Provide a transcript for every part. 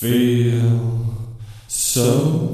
feel so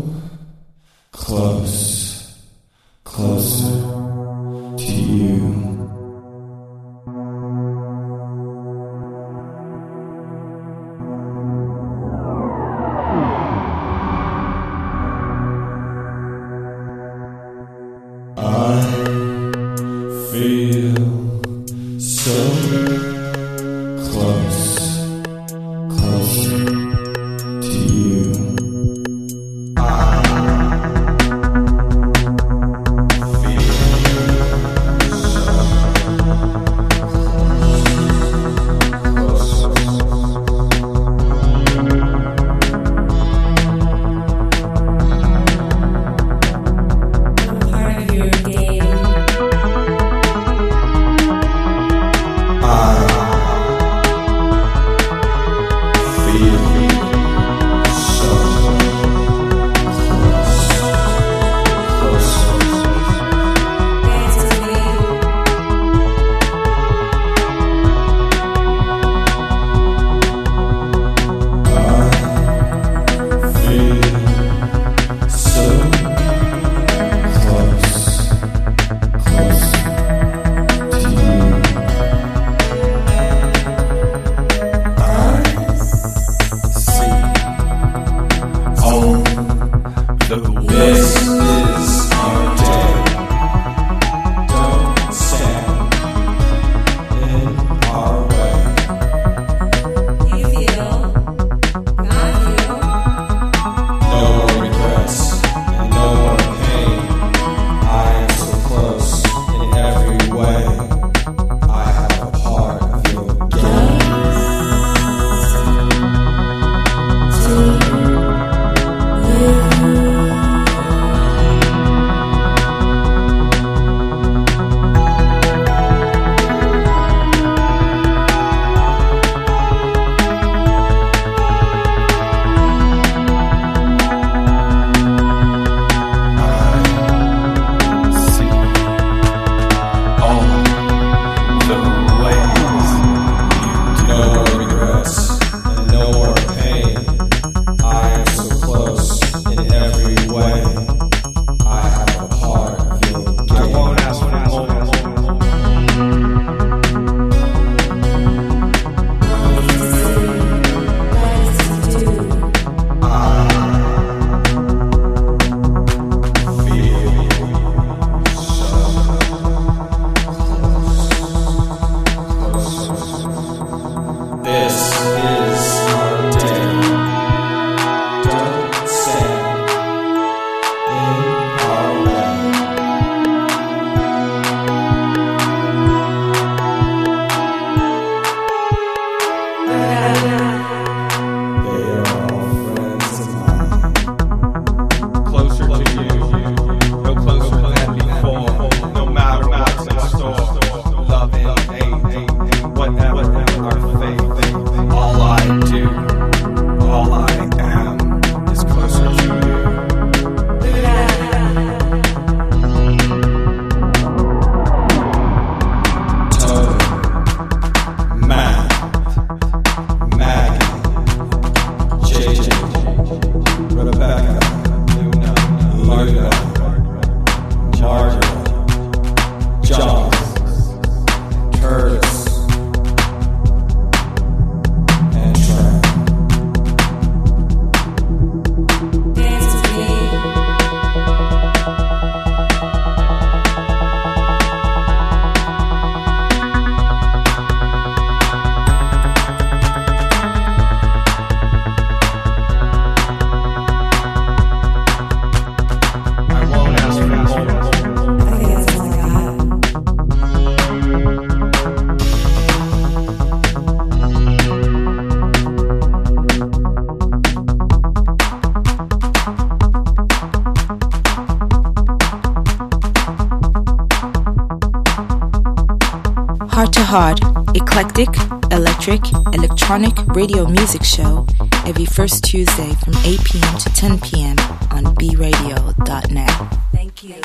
eclectic, electric, electronic radio music show every first Tuesday from 8 p.m. to 10 p.m. on bradio.net. Thank you.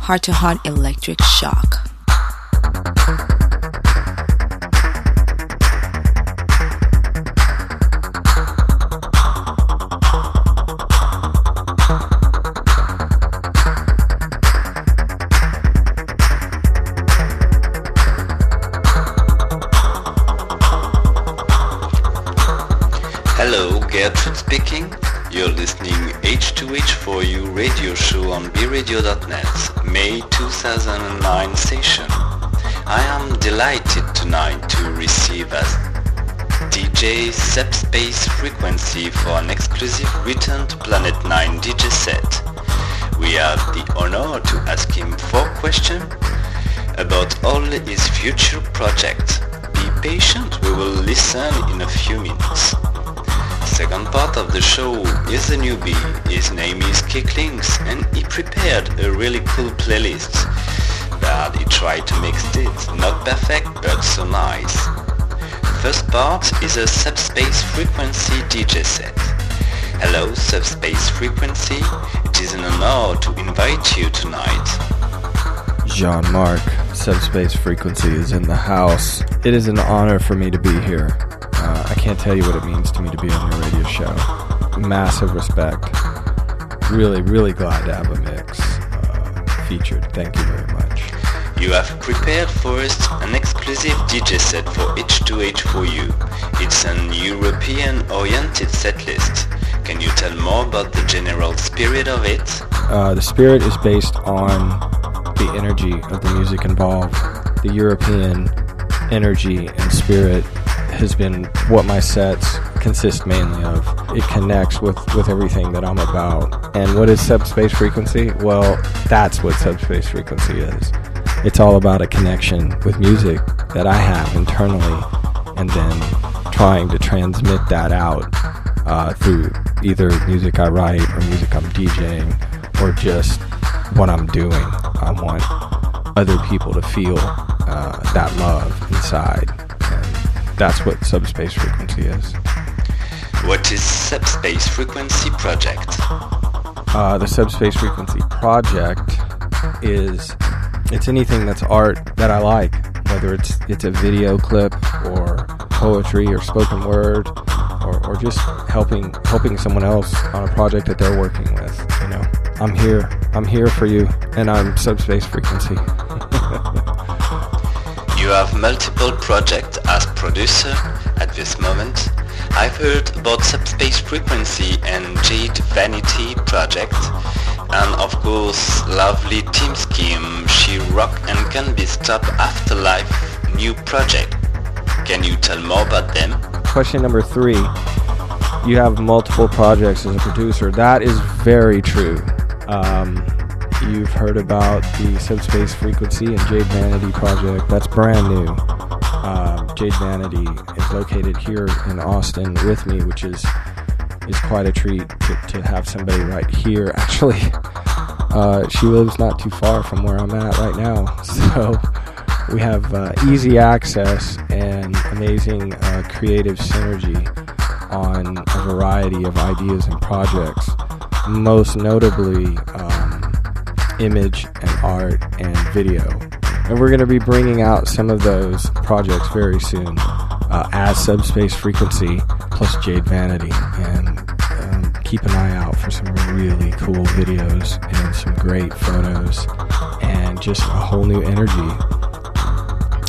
Heart to heart electric shock. Frequency for an exclusive Return to Planet 9 DJ set. We have the honor to ask him four questions about all his future projects. Be patient, we will listen in a few minutes. Second part of the show is a newbie. His name is Kicklinks and he prepared a really cool playlist. But he tried to mix it, not perfect but so nice. First part is a subspace frequency DJ set. Hello subspace frequency, it is an honor to invite you tonight. Jean-Marc, Subspace Frequency is in the house. It is an honor for me to be here. Uh, I can't tell you what it means to me to be on your radio show. Massive respect. Really, really glad to have a mix uh, featured. Thank you very much. You have prepared for us an exclusive DJ set for H2H4U. It's an European-oriented setlist. Can you tell more about the general spirit of it? Uh, the spirit is based on the energy of the music involved. The European energy and spirit has been what my sets consist mainly of. It connects with, with everything that I'm about. And what is subspace frequency? Well, that's what subspace frequency is. It's all about a connection with music that I have internally and then trying to transmit that out uh, through either music I write or music I'm DJing or just what I'm doing. I want other people to feel uh, that love inside. And that's what subspace frequency is. What is Subspace Frequency Project? Uh, the subspace frequency project is it's anything that's art that I like, whether it's it's a video clip or poetry or spoken word or, or just helping helping someone else on a project that they're working with. You know, I'm here. I'm here for you, and I'm subspace frequency. You have multiple projects as producer at this moment. I've heard about Subspace Frequency and Jade Vanity project, and of course lovely Team Scheme, She Rock and Can Be Stopped Afterlife new project. Can you tell more about them? Question number three. You have multiple projects as a producer. That is very true. Um, you've heard about the Subspace Frequency and Jade Vanity project. That's brand new. Um, Jade Vanity is located here in Austin with me, which is is quite a treat to, to have somebody right here. Actually, uh, she lives not too far from where I'm at right now, so we have uh, easy access and amazing uh, creative synergy on a variety of ideas and projects. Most notably, um, image and art and video. And we're going to be bringing out some of those projects very soon uh, as Subspace Frequency plus Jade Vanity. And um, keep an eye out for some really cool videos and some great photos and just a whole new energy.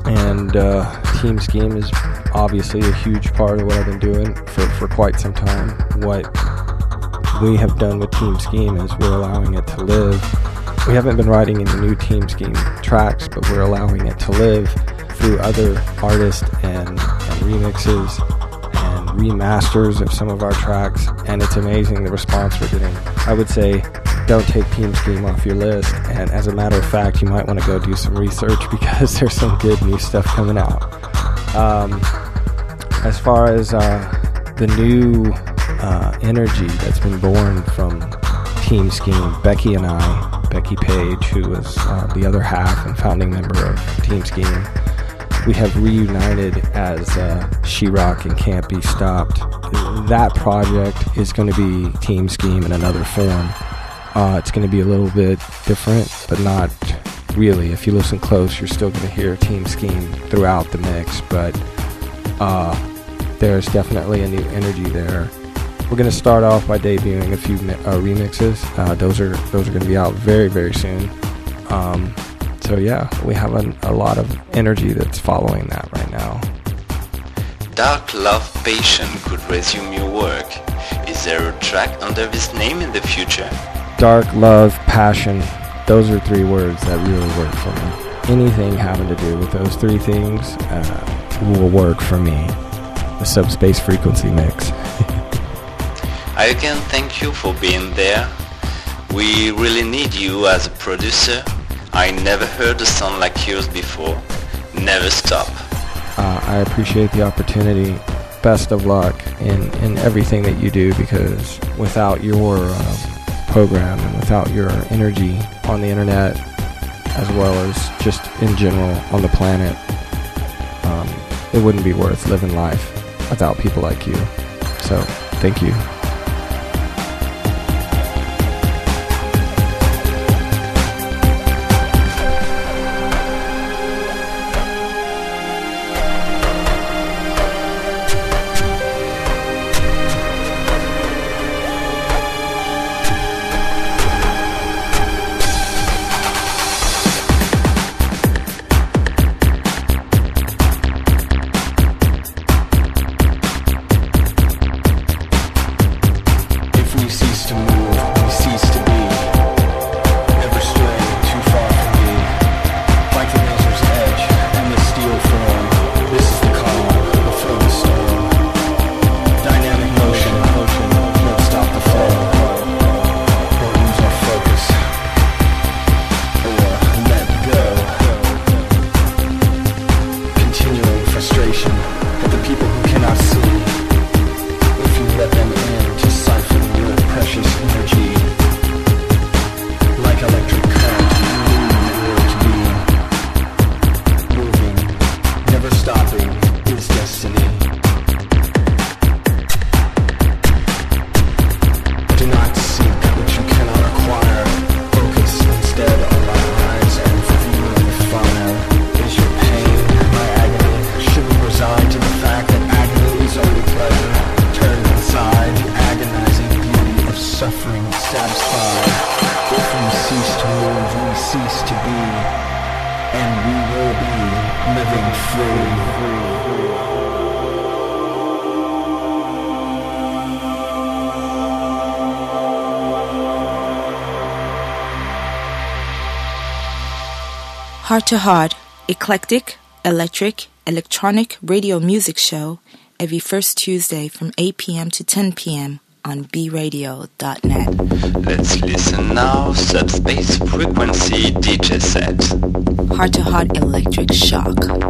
And uh, Team Scheme is obviously a huge part of what I've been doing for, for quite some time. What we have done with Team Scheme is we're allowing it to live we haven't been writing any new Team Scheme tracks, but we're allowing it to live through other artists and, and remixes and remasters of some of our tracks, and it's amazing the response we're getting. I would say don't take Team Scheme off your list, and as a matter of fact, you might want to go do some research because there's some good new stuff coming out. Um, as far as uh, the new uh, energy that's been born from Team Scheme, Becky and I, Becky Page, who was uh, the other half and founding member of Team Scheme. We have reunited as uh, She Rock and Can't Be Stopped. That project is going to be Team Scheme in another form. Uh, it's going to be a little bit different, but not really. If you listen close, you're still going to hear Team Scheme throughout the mix, but uh, there's definitely a new energy there. We're going to start off by debuting a few uh, remixes. Uh, those are those are going to be out very very soon. Um, so yeah, we have an, a lot of energy that's following that right now. Dark Love Passion could resume your work. Is there a track under this name in the future? Dark love, passion. Those are three words that really work for me. Anything having to do with those three things uh, will work for me. The subspace frequency mix. I again thank you for being there. We really need you as a producer. I never heard a sound like yours before. Never stop. Uh, I appreciate the opportunity. Best of luck in, in everything that you do because without your uh, program and without your energy on the internet, as well as just in general on the planet, um, it wouldn't be worth living life without people like you. So, thank you. Heart to Heart, eclectic, electric, electronic radio music show every first Tuesday from 8 p.m. to 10 p.m. on bradio.net. Let's listen now. Subspace Frequency DJ set. Heart to Heart Electric Shock.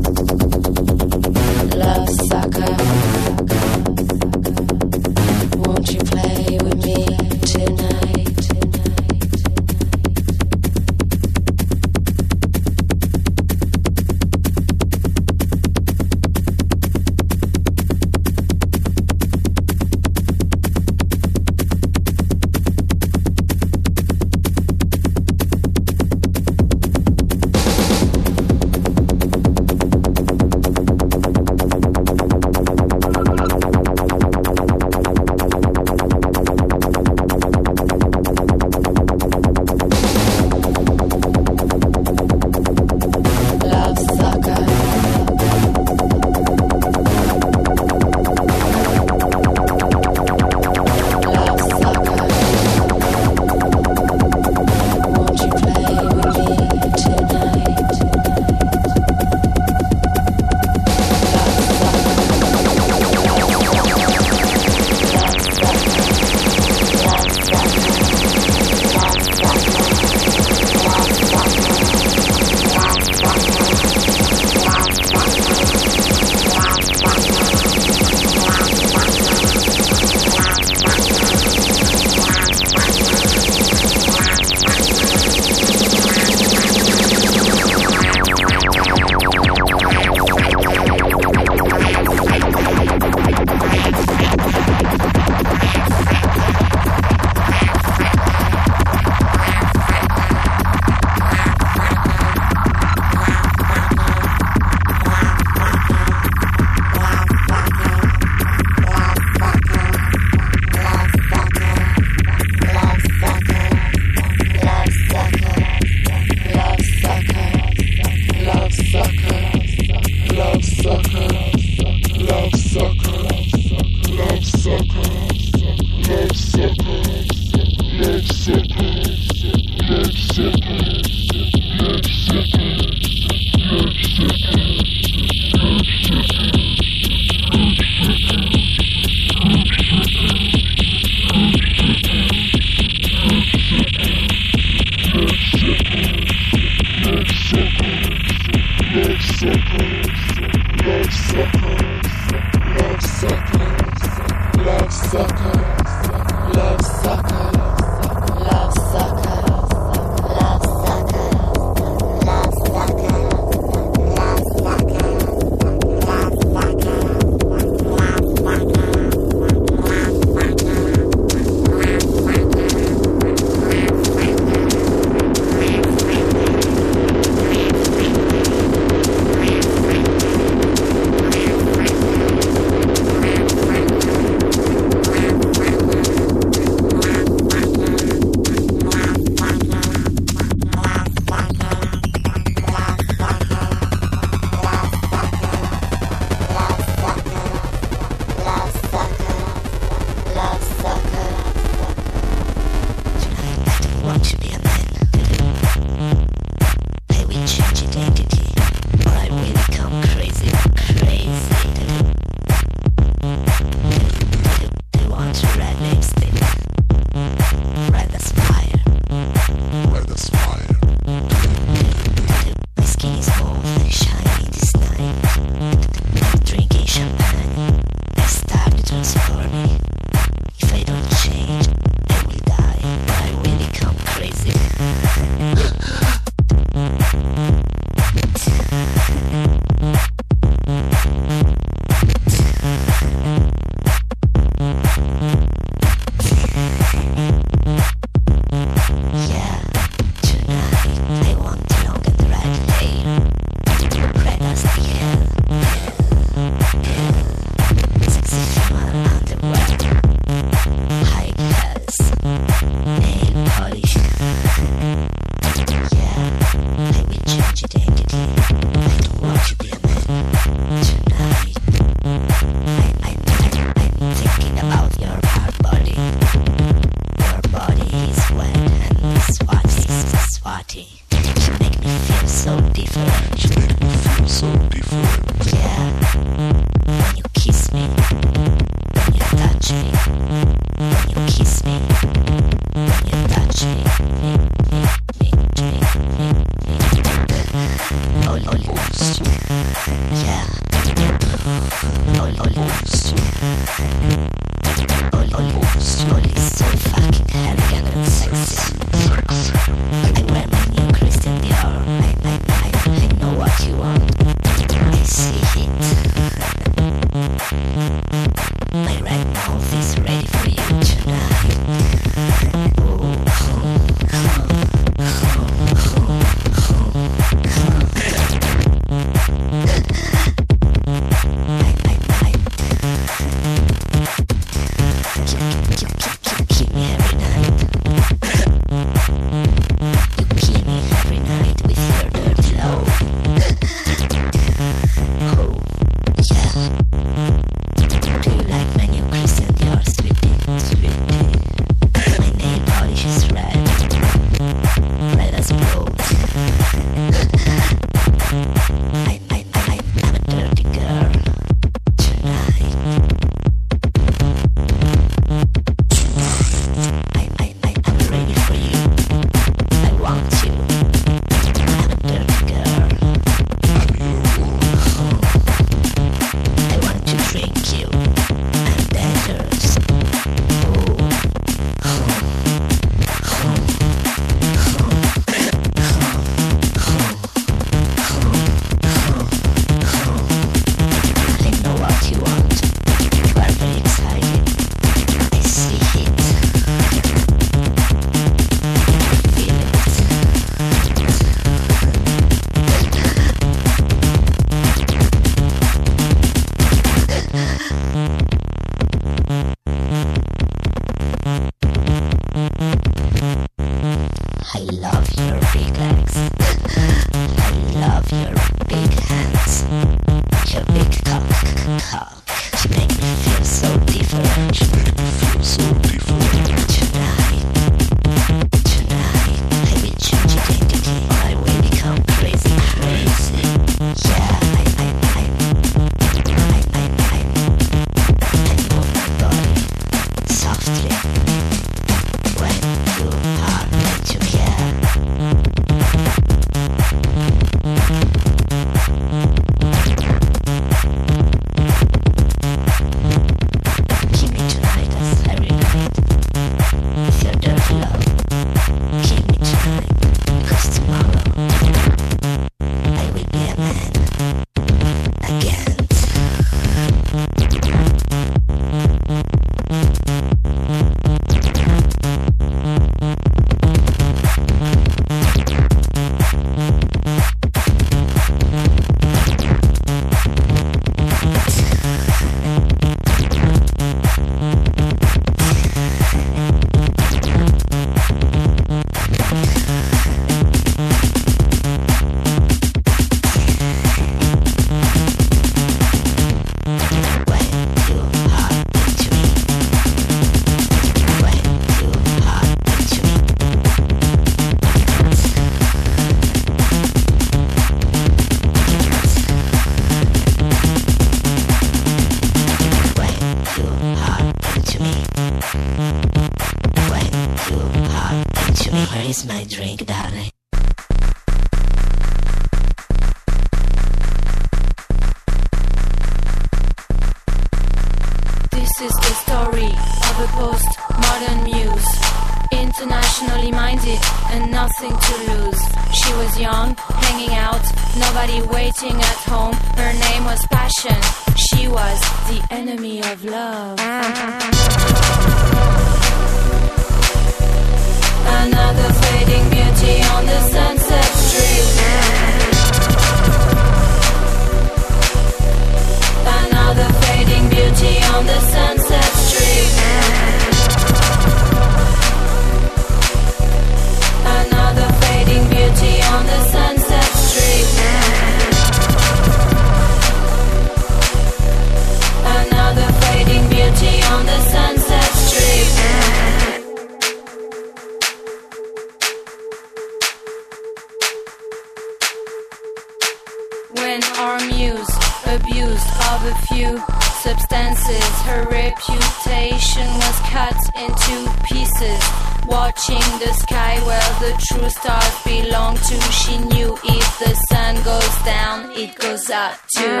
her reputation was cut into pieces. Watching the sky where the true stars belong to, she knew if the sun goes down, it goes up too.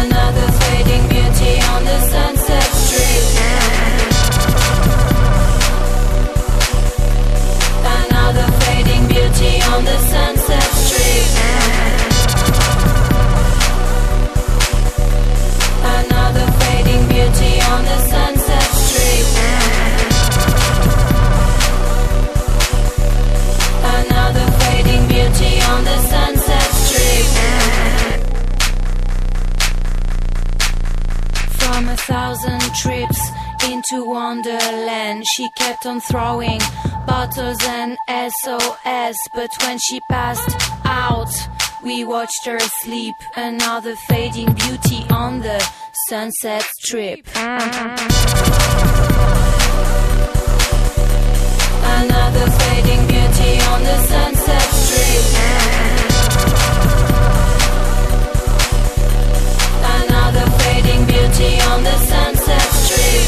Another fading beauty on the sunset street. Another fading beauty on the sunset street. on the Sunset Strip. From a thousand trips into Wonderland, she kept on throwing bottles and SOS. But when she passed out, we watched her sleep. Another fading beauty on the Sunset Strip. Another fading beauty on the Sunset on the Sunset Strip.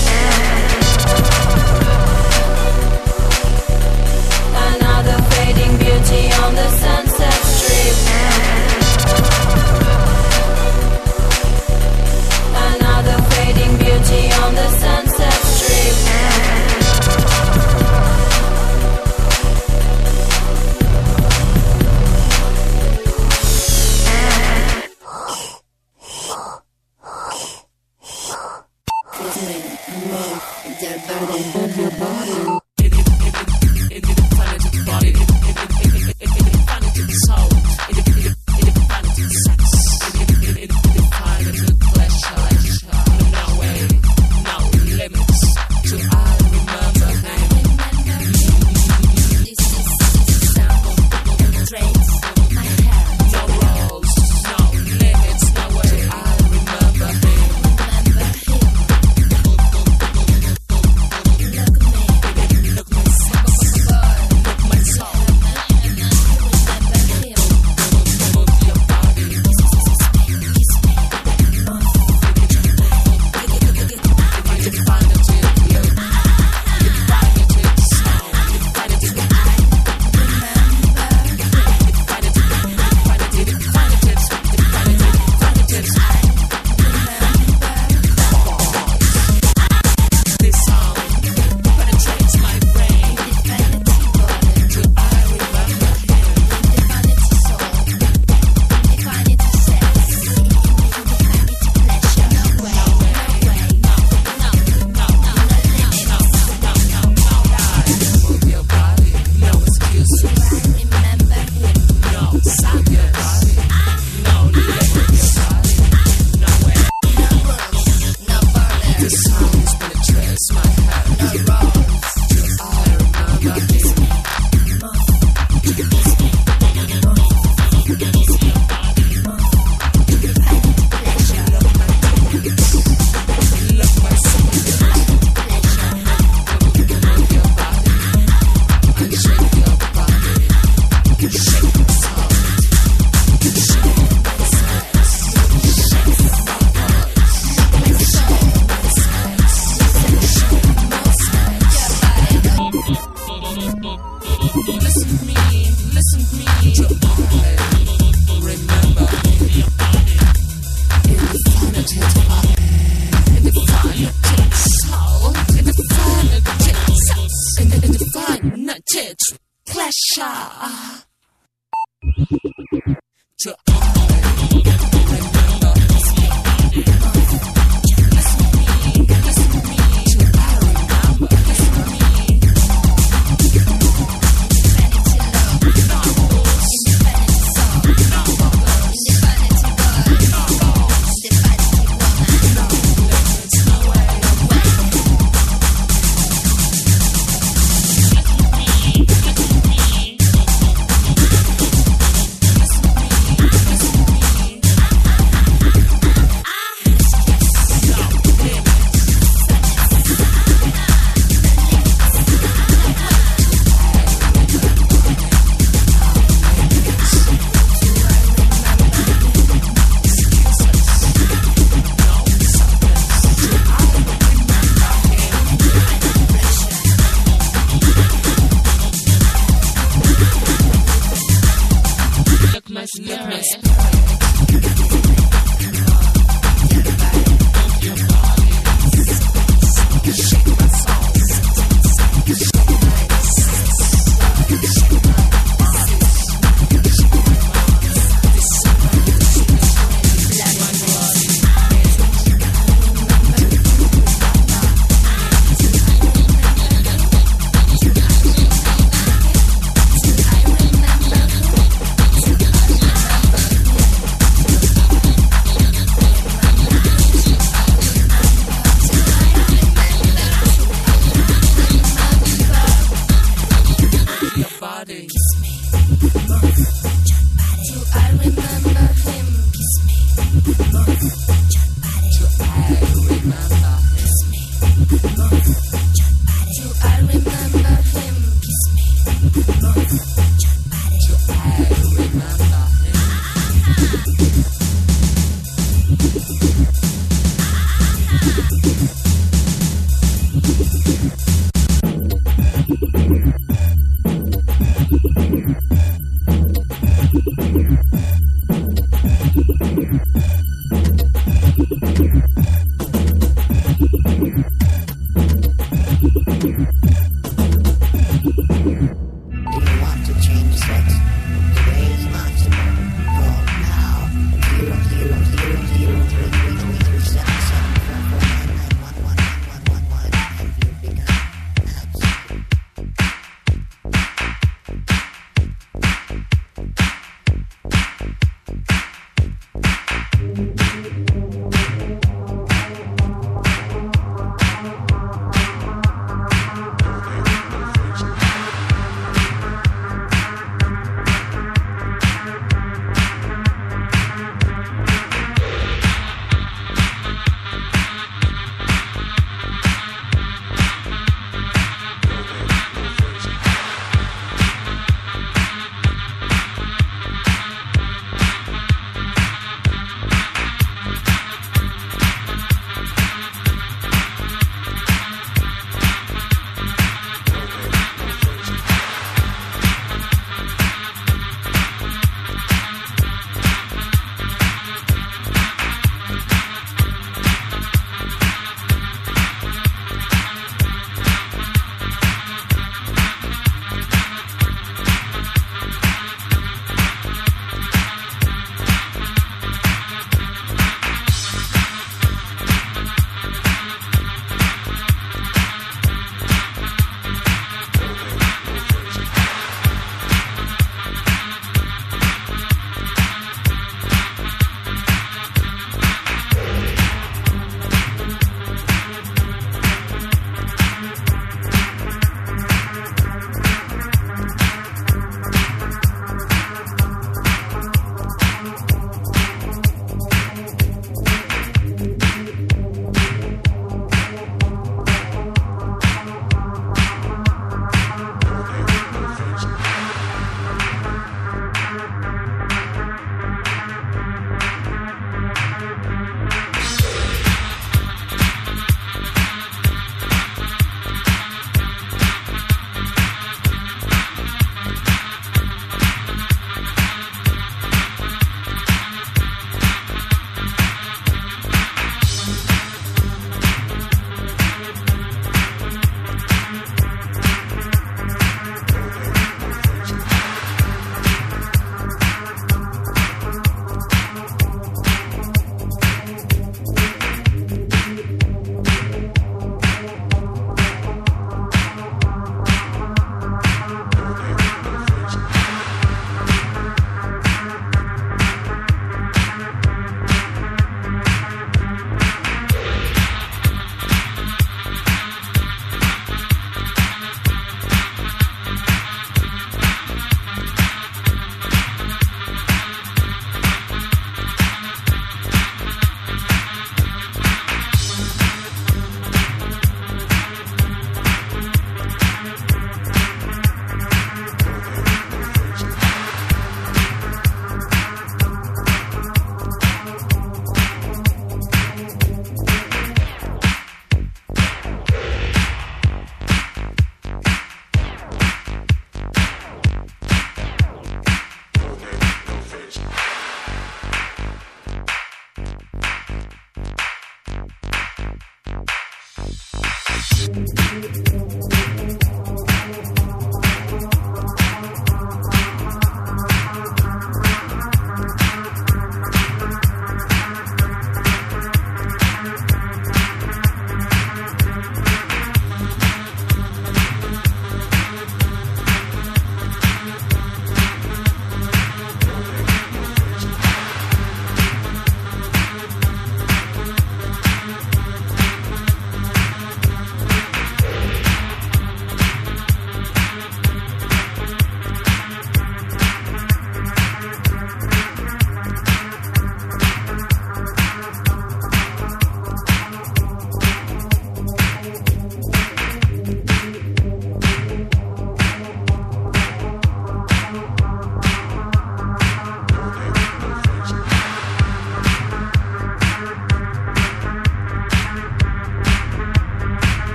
Another fading beauty on the Sunset Strip. Another fading beauty on the Sunset Strip.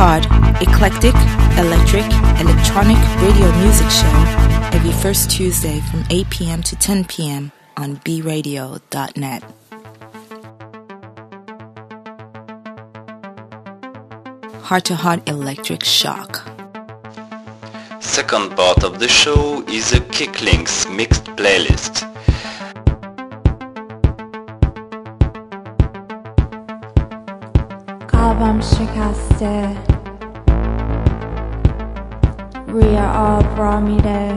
Heart to Heart, eclectic, electric, electronic radio music show every first Tuesday from 8 p.m. to 10 p.m. on bradio.net. Heart to Heart Electric Shock. Second part of the show is a Kicklinks mixed playlist. قلبم شکسته Rhea آبرامیده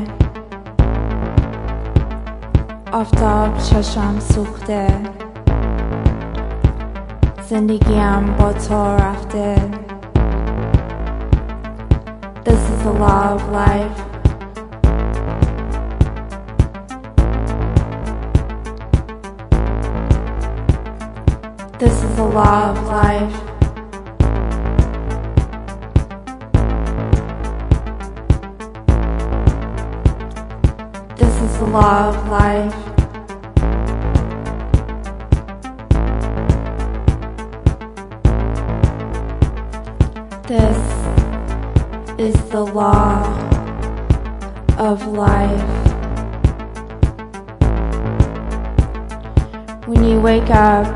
آفتاب چشم سوخته زندگیم با تو رفته This is the law of life. This is the law of life. Law of life. This is the law of life. When you wake up,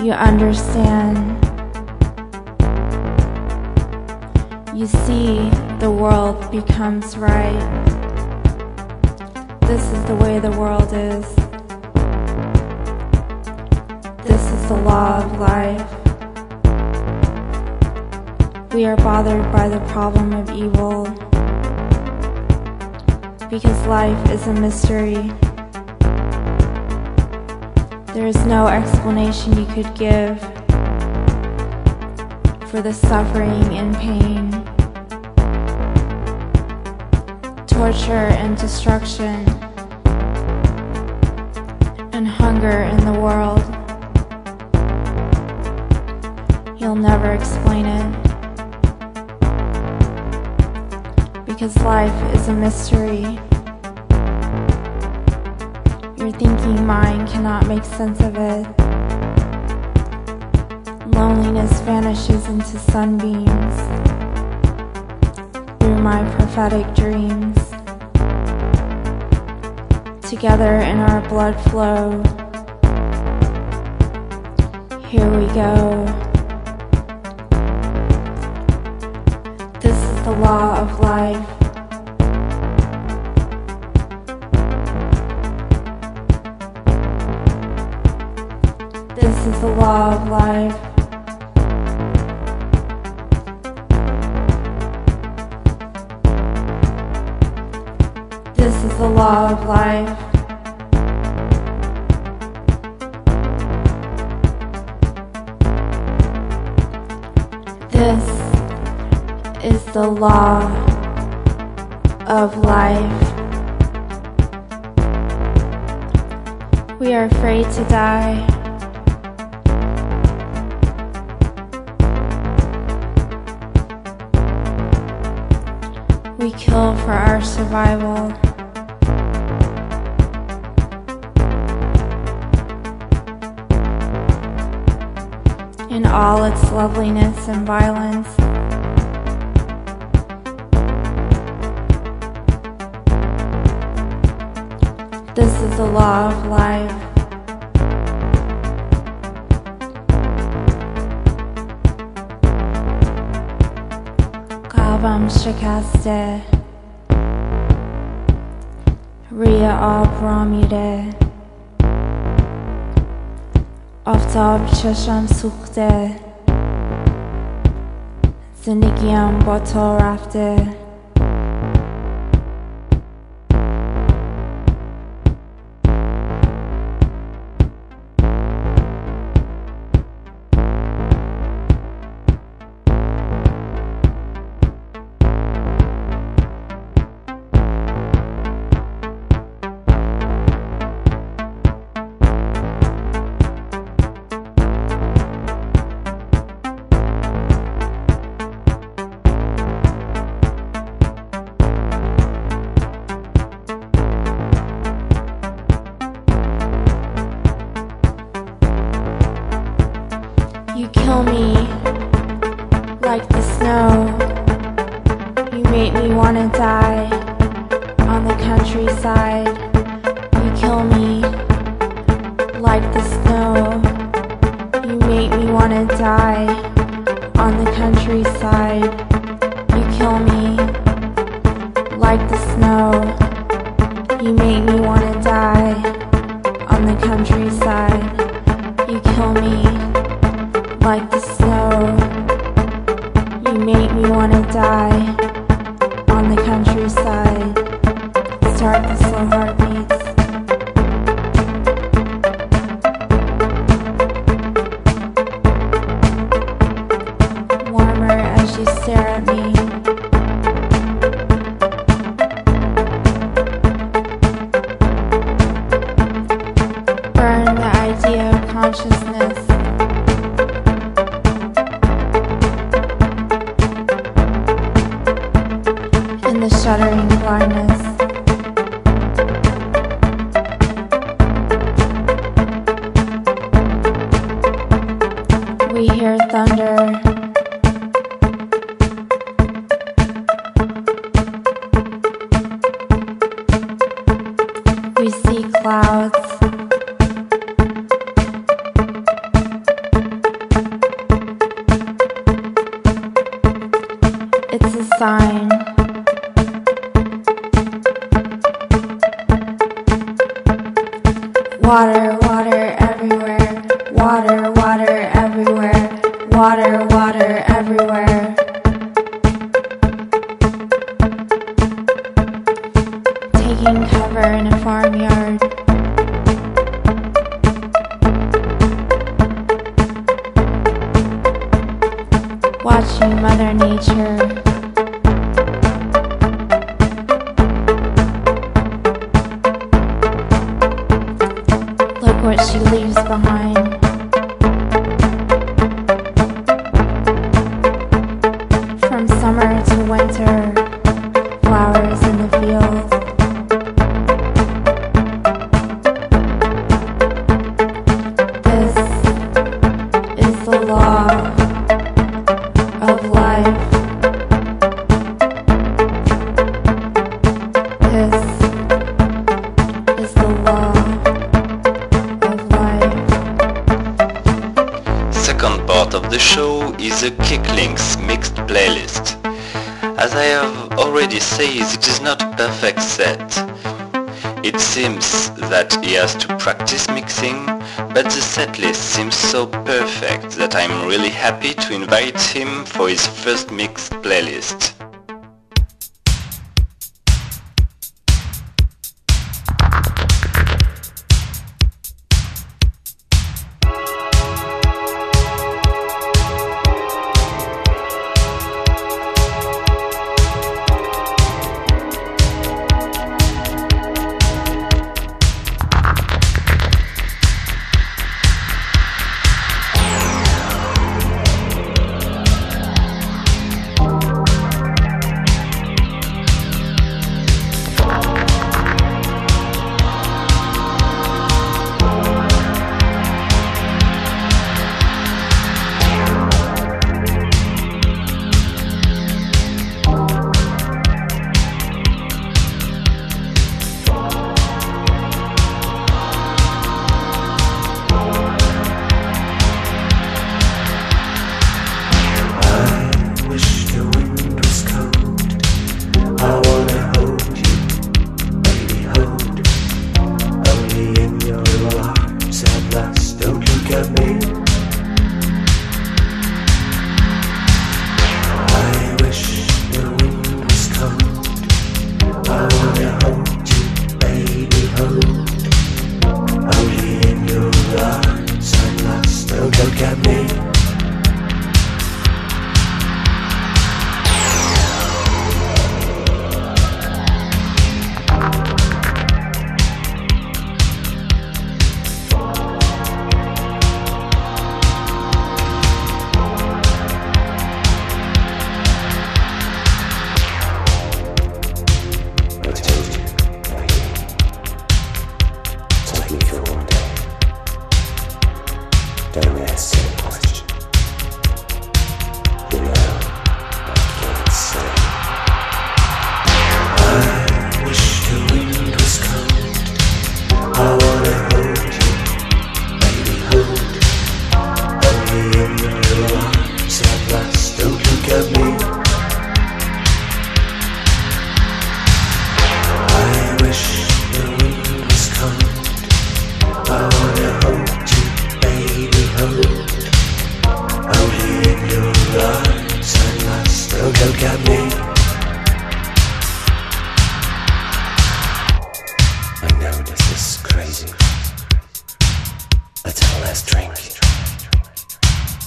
you understand. You see the world becomes right. This is the way the world is. This is the law of life. We are bothered by the problem of evil because life is a mystery. There is no explanation you could give for the suffering and pain, torture and destruction, and hunger in the world. You'll never explain it. Because life is a mystery. Your thinking mind cannot make sense of it. Loneliness vanishes into sunbeams through my prophetic dreams. Together in our blood flow. Here we go. This is the law of life. This is the law of life. This is the law of life. The law of life. We are afraid to die. We kill for our survival. In all its loveliness and violence. the law of life. قلبم شکسته روی آب را میره آفتاب چشم سوخته زندگیم با تو رفته Taking cover in a farmyard. Watching Mother Nature. Look what she leaves behind. Setlist seems so perfect that I'm really happy to invite him for his first mixed playlist.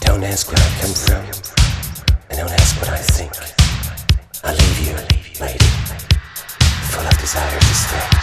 Don't ask where I come from, and don't ask what I think. I leave you, lady, full of desire to stay.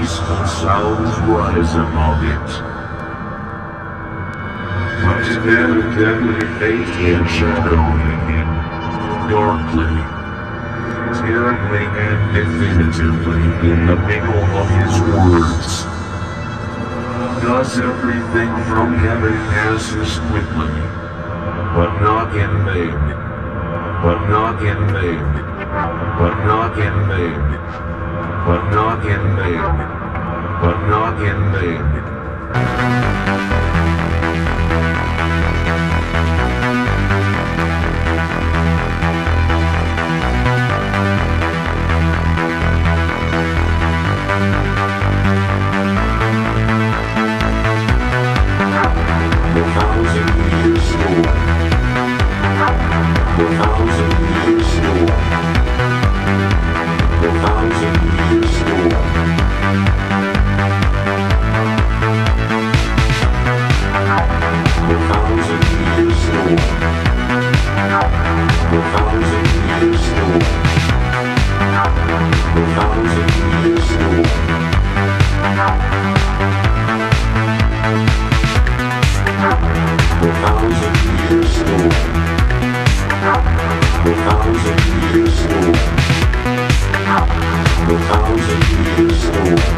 Peaceful sounds rise above it. But then a deadly fate and shadowing him, darkly, terribly and definitively in the middle of his words. Does everything from heaven passes quickly, but not in vain, but not in vain, but not in vain but not in vain, but not in vain. Thousand year storm. The thousand thousand years old.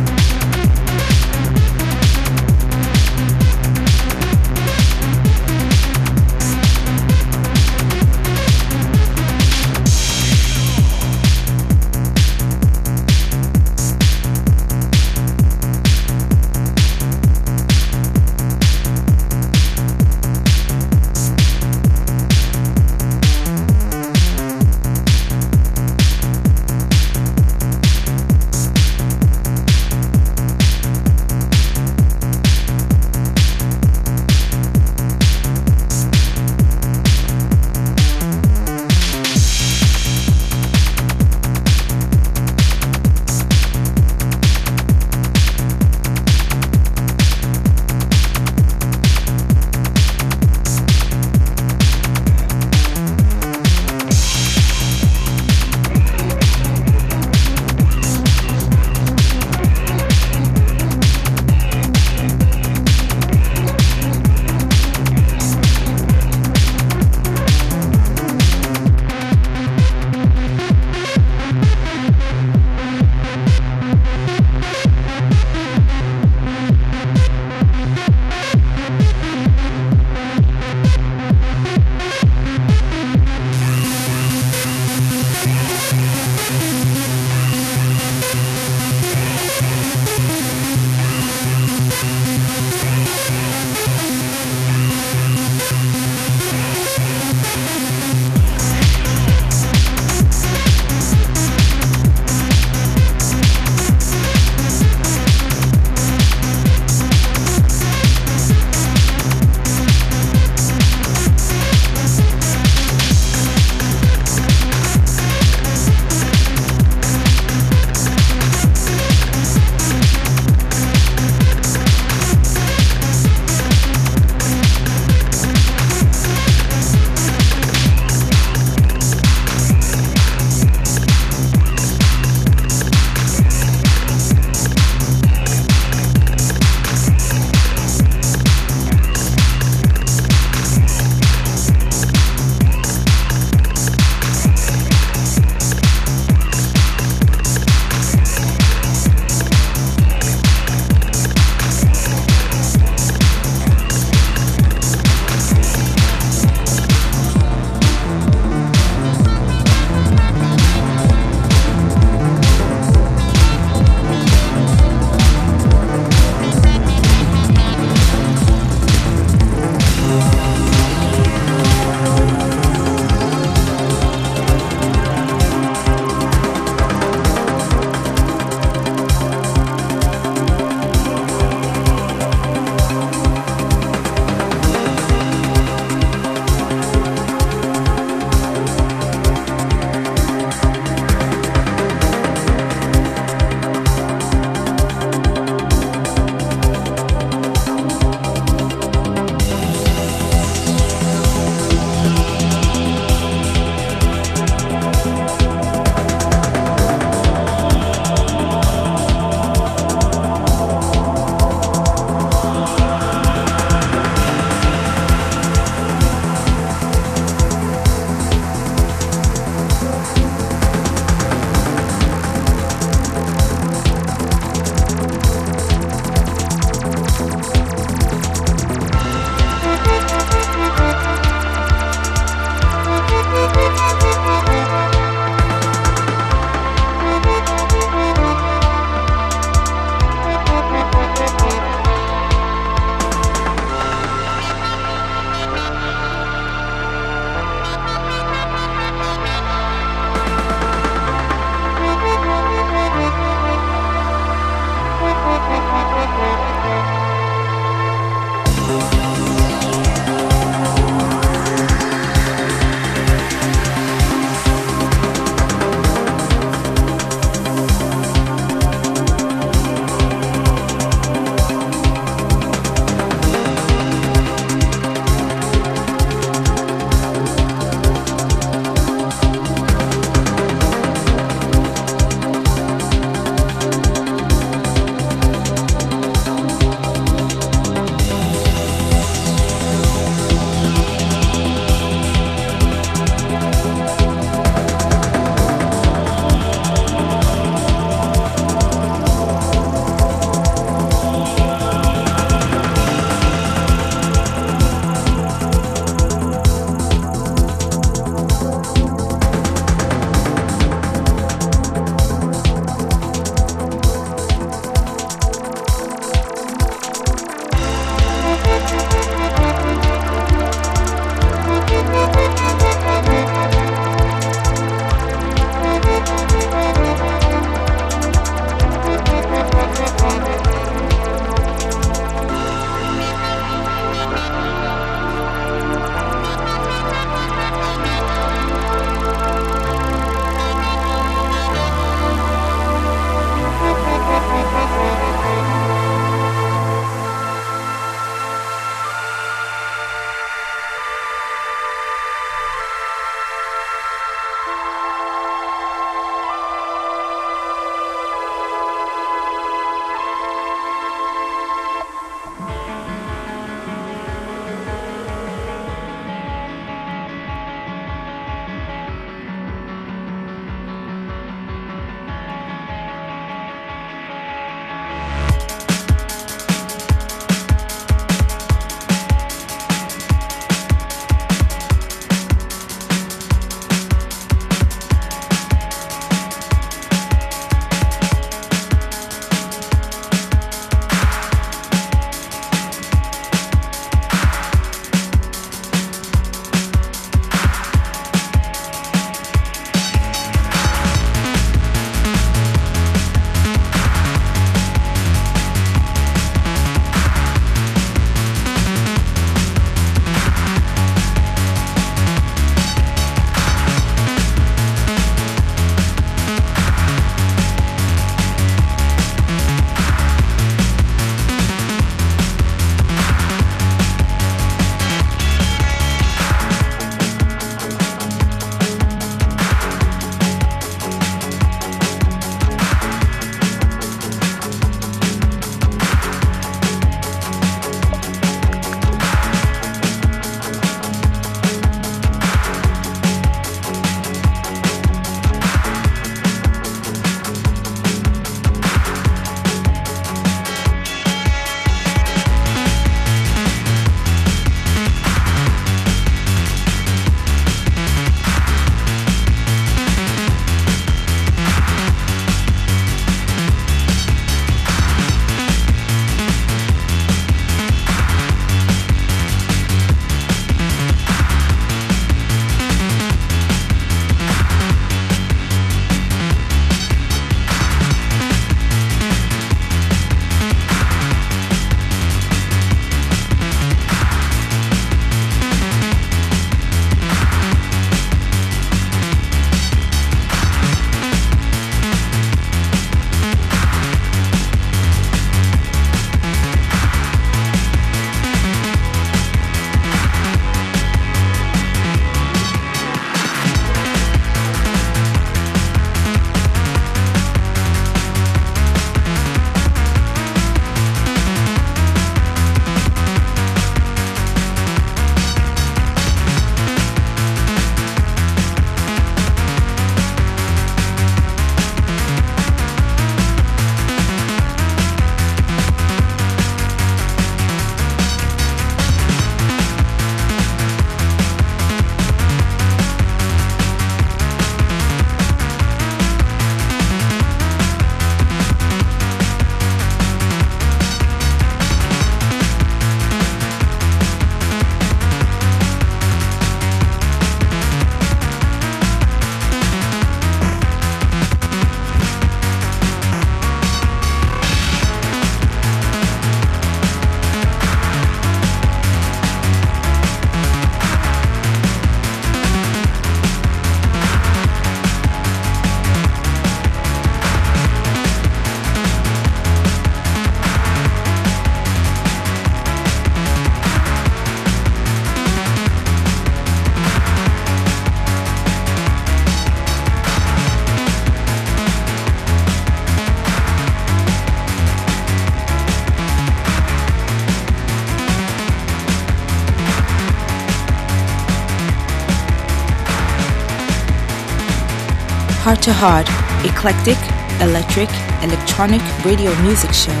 To Heart, eclectic, electric, electronic radio music show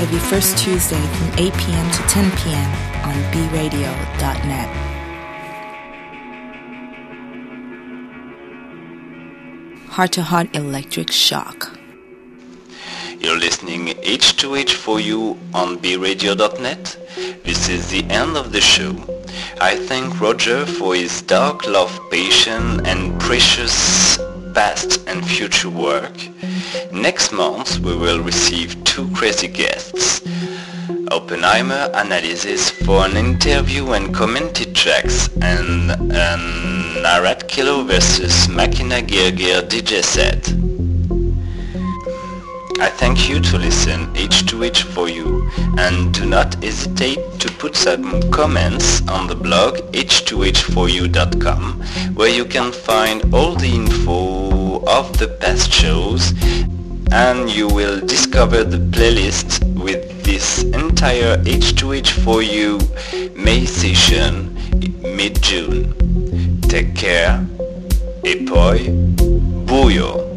every first Tuesday from 8 p.m. to 10 p.m. on bradio.net. Heart to Heart Electric Shock. You're listening H2H4U on bradio.net. This is the end of the show. I thank Roger for his dark love, passion and precious past and future work. Next month we will receive two crazy guests. Oppenheimer analysis for an interview and commented tracks and an Arat Kilo versus Makina Gear Gear DJ set. I thank you to listen H2H4U and do not hesitate to put some comments on the blog h2h4u.com where you can find all the info of the past shows and you will discover the playlist with this entire H2H4U May session mid-June. Take care. E poi, buio.